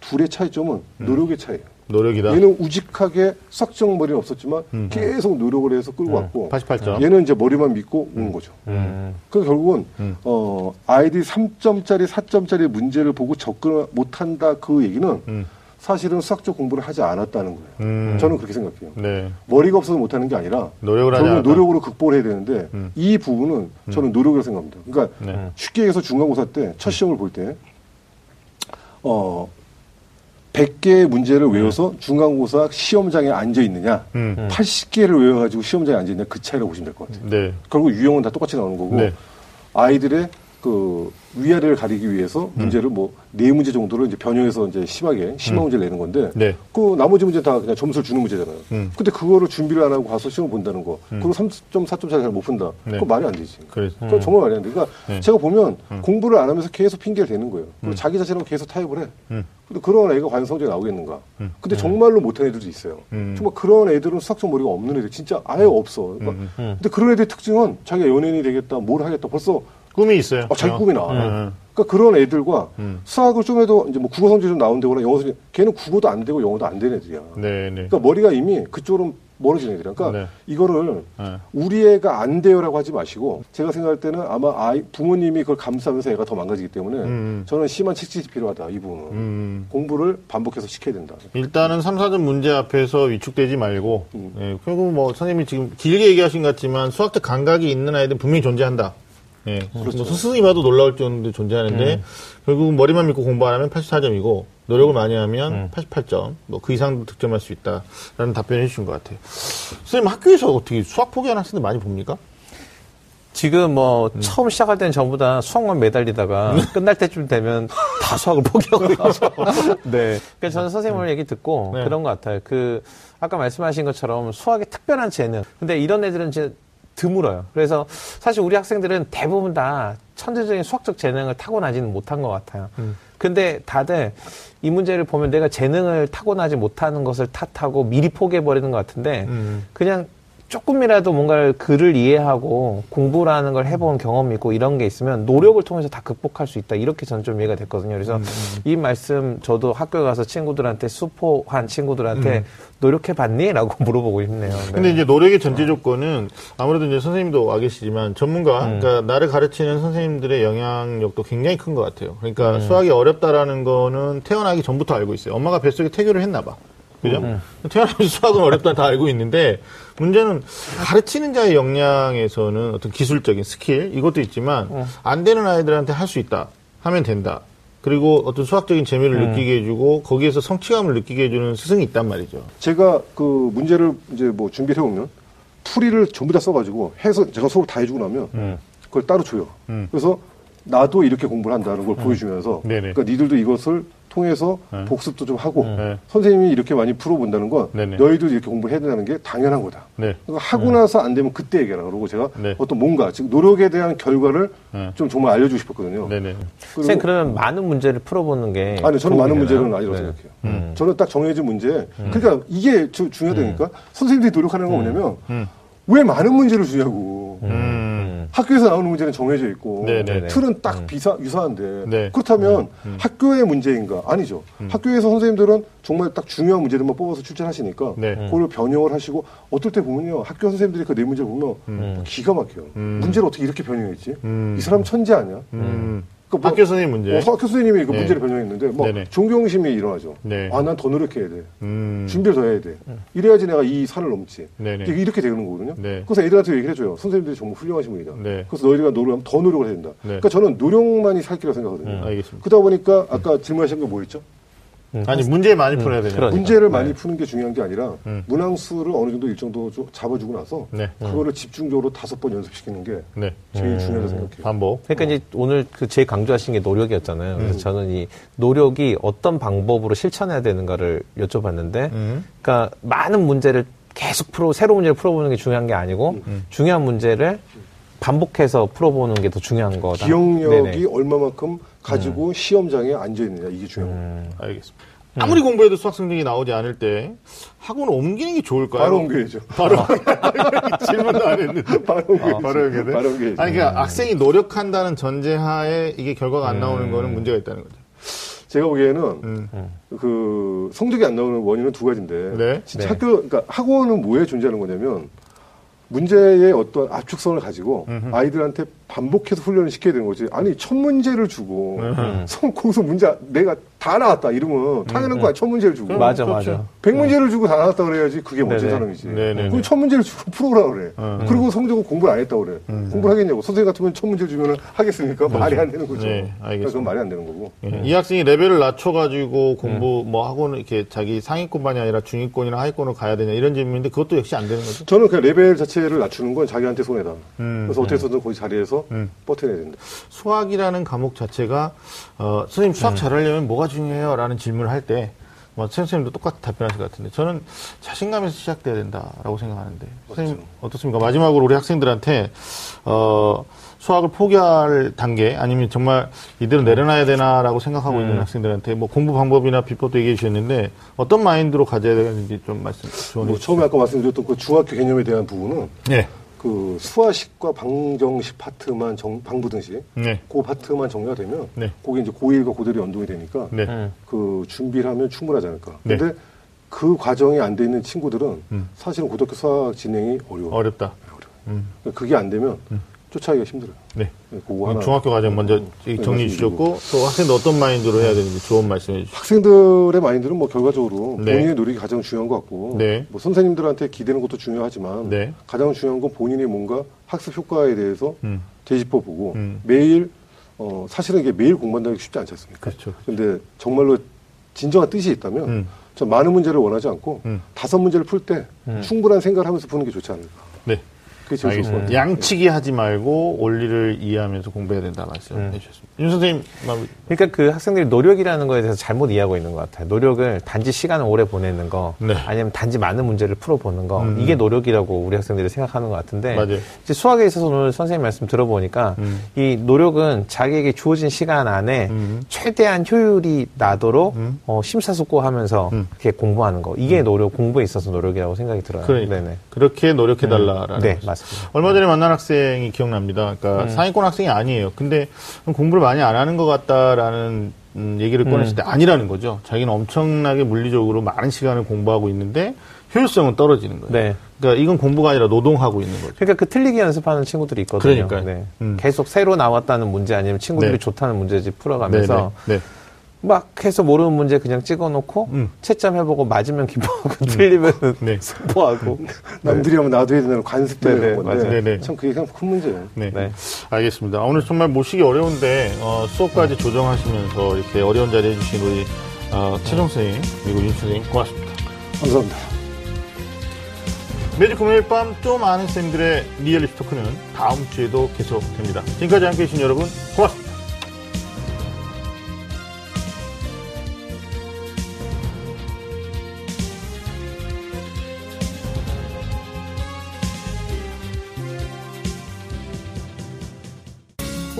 둘의 차이점은 노력의 차이예요. 노력이다. 얘는 우직하게 수학적 머리는 없었지만 계속 노력을 해서 끌고 왔고 88점. 얘는 이제 머리만 믿고 온 거죠. 음. 그 결국은 음. 어, 아이들이 3점짜리, 4점짜리 문제를 보고 접근을 못한다 그 얘기는 음. 사실은 수학적 공부를 하지 않았다는 거예요. 음. 저는 그렇게 생각해요. 네. 머리가 없어서 못하는 게 아니라 노력을 않았다. 노력으로 극복을 해야 되는데 음. 이 부분은 저는 노력이라고 생각합니다. 그러니까 네. 쉽게 얘기해서 중간고사 때 첫 시험을 볼 때 어, 100개의 문제를 외워서 중간고사 시험장에 앉아 있느냐, 음. 80개를 외워가지고 시험장에 앉아 있느냐 그 차이라고 보시면 될 것 같아요. 네. 결국 유형은 다 똑같이 나오는 거고 네. 아이들의 그 위아래를 가리기 위해서 음. 문제를 뭐네 문제 정도를 이제 변형해서 이제 심하게 심한 문제를 내는 건데 네. 그 나머지 문제 다 그냥 점수를 주는 문제잖아요. 음. 근데 그거를 준비를 안 하고 가서 시험 을 본다는 거. 그리고 3점 4점짜리 잘못 푼다. 네. 그거 말이 안 되지. 그래서. 그건 정말 말이 안 돼. 그러니까 네. 제가 보면 공부를 안 하면서 계속 핑계를 대는 거예요. 그리고 자기 자신하고 계속 타협을 해. 음. 근데 그런 애가 과연 성적이 나오겠는가? 근데 정말로 못하는 애들도 있어요. 음. 정말 그런 애들은 수학적 머리가 없는 애들 진짜 아예 없어. 그러니까 음. 근데 그런 애들의 특징은 자기가 연예인이 되겠다, 뭘 하겠다. 벌써 꿈이 있어요. 아, 자기 꿈이 나와. 음. 그러니까 그런 애들과 음. 수학을 좀 해도 이제 뭐 국어 성적이 좀 나온다거나 영어 성적, 걔는 국어도 안 되고 영어도 안 되는 애들이야. 네, 네. 그러니까 머리가 이미 그쪽으로 멀어지는 애들이야. 그러니까 네. 이거를 네. 우리 애가 안 돼요라고 하지 마시고 제가 생각할 때는 아마 아이 부모님이 그걸 감수하면서 애가 더 망가지기 때문에 음. 저는 심한 책찍이 필요하다 이 부분은 음. 공부를 반복해서 시켜야 된다. 일단은 3, 4점 문제 앞에서 위축되지 말고, 음. 예, 결국 뭐, 선생님이 지금 길게 얘기하신 것 같지만, 수학적 감각이 있는 아이들은 분명히 존재한다. 예. 그렇죠. 뭐 스승이 봐도 놀라울 정도 존재하는데, 음. 결국은 머리만 믿고 공부 안 하면 84점이고, 노력을 많이 하면 음. 88점, 뭐 그 이상도 득점할 수 있다. 라는 답변을 해주신 것 같아요. 선생님 학교에서 어떻게 수학 포기하는 학생들 많이 봅니까? 지금 뭐 처음 시작할 때는 전부 다 수학만 매달리다가 끝날 때쯤 되면 다 수학을 포기하고 있죠. 네. 그러니까 저는 선생님 얘기 듣고 네. 그런 것 같아요. 그 아까 말씀하신 것처럼 수학에 특별한 재능. 근데 이런 애들은 이제 드물어요. 그래서 사실 우리 학생들은 대부분 다 천재적인 수학적 재능을 타고나지는 못한 것 같아요. 근데 다들 이 문제를 보면 내가 재능을 타고나지 못하는 것을 탓하고 미리 포기해버리는 것 같은데 그냥 조금이라도 뭔가를 글을 이해하고 공부라는 걸 해본 경험이 있고 이런 게 있으면 노력을 통해서 다 극복할 수 있다. 이렇게 저는 좀 이해가 됐거든요. 그래서 이 말씀 저도 학교에 가서 친구들한테 수포한 친구들한테 노력해 봤니? 라고 물어보고 싶네요. 네. 근데 이제 노력의 전제 조건은 아무래도 이제 선생님도 와 계시지만 전문가, 음. 그러니까 나를 가르치는 선생님들의 영향력도 굉장히 큰 것 같아요. 그러니까 음. 수학이 어렵다라는 거는 태어나기 전부터 알고 있어요. 엄마가 뱃속에 태교를 했나 봐. 그죠? 음. 태어나면서 수학은 어렵다는 다 알고 있는데 문제는 가르치는 자의 역량에서는 어떤 기술적인 스킬 이것도 있지만 음. 안 되는 아이들한테 할 수 있다 하면 된다. 그리고 어떤 수학적인 재미를 음. 느끼게 해주고 거기에서 성취감을 느끼게 해주는 스승이 있단 말이죠. 제가 그 문제를 이제 뭐 준비를 해오면 풀이를 전부 다 써가지고 해서 제가 수업 다 해주고 나면 음. 그걸 따로 줘요. 그래서 나도 이렇게 공부를 한다는 걸 보여주면서 음. 네네. 그러니까 니들도 이것을 통해서 네. 복습도 좀 하고 네. 선생님이 이렇게 많이 풀어본다는 건 네네. 너희도 이렇게 공부를 해야 된다는 게 당연한 거다. 네. 그러니까 하고 나서 안 되면 그때 얘기하라 그러고 제가 네. 어떤 뭔가 즉 노력에 대한 결과를 네. 좀 정말 알려주고 싶었거든요. 네네. 그리고- 선생님 그러면 많은 문제를 풀어보는 게 아니 저는 많은 되나요? 문제는 아니라고 네. 생각해요. 저는 딱 정해진 문제. 그러니까 이게 주- 중요하다니까 선생님들이 노력하는 건 뭐냐면 음. 왜 많은 문제를 주냐고. 음. 학교에서 나오는 문제는 정해져 있고 네네네. 틀은 딱 비사 유사한데 네. 그렇다면 학교의 문제인가 아니죠. 학교에서 선생님들은 정말 딱 중요한 문제들만 뽑아서 출제하시니까 네. 그걸 변형을 하시고 어떨 때 보면요 학교 선생님들이 그 네 문제를 보면 기가 막혀요. 문제를 어떻게 이렇게 변형했지? 음. 이 사람 천재 아니야? 음. 그러니까 뭐- 학교 선생님 문제. 어, 학교 선생님이 그 네. 문제를 변형했는데 뭐 네네. 존경심이 일어나죠. 네. 아난 더 노력해야 돼. 음. 준비를 더 해야 돼. 이래야지 내가 이 산을 넘지. 네네. 이렇게 되는 거거든요. 네. 그래서 애들한테 얘기를 해줘요. 선생님들이 정말 훌륭하신 분이다. 네. 그래서 너희가 노력하면 더 노력을 해야 된다. 네. 그러니까 저는 노력만이 살 길이라고 생각하거든요. 음, 알겠습니다. 그러다 보니까 아까 질문하신 게 뭐였죠? 아니 문제 많이 풀어야 되냐. 그러니까. 문제를 네. 많이 푸는 게 중요한 게 아니라 문항수를 어느 정도 일정도 좀 잡아주고 나서 네. 그거를 집중적으로 다섯 번 연습시키는 게 네. 제일 중요하다고 생각해요. 반복. 그러니까 이제 오늘 그 제일 강조하신 게 노력이었잖아요. 그래서 저는 이 노력이 어떤 방법으로 실천해야 되는가를 여쭤봤는데, 음. 그러니까 많은 문제를 계속 풀어 새로운 문제를 풀어보는 게 중요한 게 아니고 중요한 문제를 반복해서 풀어보는 게 더 중요한 거다. 기억력이 네네. 얼마만큼 가지고 시험장에 앉아 있느냐 이게 중요한 음. 알겠습니다. 아무리 공부해도 수학 성적이 나오지 않을 때 학원을 옮기는 게 좋을까요? 바로 옮겨야죠. 바로 질문도 안 했는데. 바로 옮겨야죠. 바로 옮겨야 돼? 바로 옮겨야죠. 아니 그러니까 학생이 노력한다는 전제하에 이게 결과가 안 나오는 거는 문제가 있다는 거죠. 제가 보기에는 음. 그 성적이 안 나오는 원인은 두 가지인데 네. 진짜 네. 학교 그러니까 학원은 뭐에 존재하는 거냐면 문제의 어떤 압축성을 가지고 아이들한테 반복해서 훈련을 시켜야 되는 거지. 아니 첫 문제를 주고 성 거기서 문제 내가 다 나왔다 이러면 당연한 거야. 첫 문제를 주고 맞아, 그렇죠. 맞아. 백 문제를 주고 다 나왔다 그래야지 그게 멋진 네네. 사람이지. 그럼 첫 문제를 주고 풀어라 그래. 그리고 성적은 공부를 안 했다 그래. 공부를 하겠냐고. 선생님 같으면 첫 문제를 주면 하겠습니까? 말이 안 되는 거죠. 네, 알겠습니다. 그건 말이 안 되는 거고. 예, 이 학생이 레벨을 낮춰가지고 공부 뭐 학원을 이렇게 자기 상위권만이 아니라 중위권이나 하위권으로 가야 되냐 이런 질문인데 그것도 역시 안 되는 거죠. 저는 그 레벨 자체를 낮추는 건 자기한테 손해다. 음, 그래서 어떻게 해서든 거기 자리에서 음. 버텨내야 된다. 수학이라는 과목 자체가 어, 선생님 수학 잘하려면 뭐가 중요해요?라는 질문을 할 때 뭐, 선생님도 똑같이 답변하실 것 같은데 저는 자신감에서 시작돼야 된다라고 생각하는데 선생님 어떻습니까? 마지막으로 우리 학생들한테 어, 수학을 포기할 단계 아니면 정말 이대로 내려놔야 되나라고 생각하고 있는 학생들한테 뭐 공부 방법이나 비법도 얘기해 주셨는데 어떤 마인드로 가져야 되는지 좀 말씀 조언해 뭐. 처음에 아까 말씀드렸던 그 중학교 개념에 대한 부분은 네. 그 수화식과 방정식 파트만 정, 방부등식 네. 그 파트만 정리가 되면 네. 그게 이제 고1과 고2이 연동이 되니까 네. 음. 그 준비를 하면 충분하지 않을까. 네. 근데 그 과정이 안 돼 있는 친구들은 음. 사실은 고등학교 수학 진행이 어려워요. 어렵다. 어려워요. 그게 안 되면 쫓아가기가 힘들어요. 네. 네, 그거. 중학교 과정 먼저 네, 정리해 말씀드리고. 주셨고 또 학생들 어떤 마인드로 해야 되는지 좋은 말씀해 주시죠. 학생들의 마인드는 뭐 결과적으로 네. 본인의 노력이 가장 중요한 것 같고 네. 뭐 선생님들한테 기대는 것도 중요하지만 네. 가장 중요한 건 본인이 뭔가 학습 효과에 대해서 음. 되짚어 보고 음. 매일 어 사실은 이게 매일 공부한다는 게 쉽지 않지 않습니까? 그렇죠. 근데 정말로 진정한 뜻이 있다면 음. 전 많은 문제를 원하지 않고 음. 다섯 문제를 풀 때 충분한 생각을 하면서 푸는 게 좋지 않을까. 네. 것 같아요. 양치기 하지 말고 원리를 이해하면서 공부해야 된다 말씀해 주셨습니다. 윤 선생님 마무리. 그러니까 그 학생들이 노력이라는 거에 대해서 잘못 이해하고 있는 것 같아요. 노력을 단지 시간을 오래 보내는 거, 네. 아니면 단지 많은 문제를 풀어보는 거, 이게 노력이라고 우리 학생들이 생각하는 것 같은데, 맞아요. 이제 수학에 있어서 오늘 선생님 말씀 들어보니까, 이 노력은 자기에게 주어진 시간 안에 최대한 효율이 나도록 어, 심사숙고하면서 이렇게 공부하는 거, 이게 노력, 공부에 있어서 노력이라고 생각이 들어요. 그러니까 네네. 그렇게 노력해 달라라는 네, 거죠. 맞습니다. 얼마 전에 만난 학생이 기억납니다. 그러니까 상위권 학생이 아니에요. 근데 공부를 많이 안 하는 것 같다라는 음, 얘기를 꺼냈을 때 아니라는 거죠. 자기는 엄청나게 물리적으로 많은 시간을 공부하고 있는데 효율성은 떨어지는 거예요. 네. 그러니까 이건 공부가 아니라 노동하고 있는 거죠. 그러니까 그 틀리기 연습하는 친구들이 있거든요. 그러니까요. 네. 음. 계속 새로 나왔다는 문제 아니면 친구들이 네. 좋다는 문제집 풀어가면서 네, 네. 막 해서 모르는 문제 그냥 찍어놓고 음. 채점 해보고 맞으면 기뻐하고 틀리면 네. 슬퍼하고 남들이 하면 나도 해야 되는 관습 때문에 네네, 그런 건데 맞아요. 네네. 참 그게 참 큰 문제예요. 네. 네. 알겠습니다. 오늘 정말 모시기 어려운데 어, 수업까지 조정하시면서 이렇게 어려운 자리 해주신 우리 어, 최종 선생님 그리고 윤 선생님 고맙습니다. 감사합니다. 매주 금요일 밤 좀 아는 쌤들의 리얼 입시 토크는 다음 주에도 계속됩니다. 지금까지 함께해 주신 여러분 고맙습니다.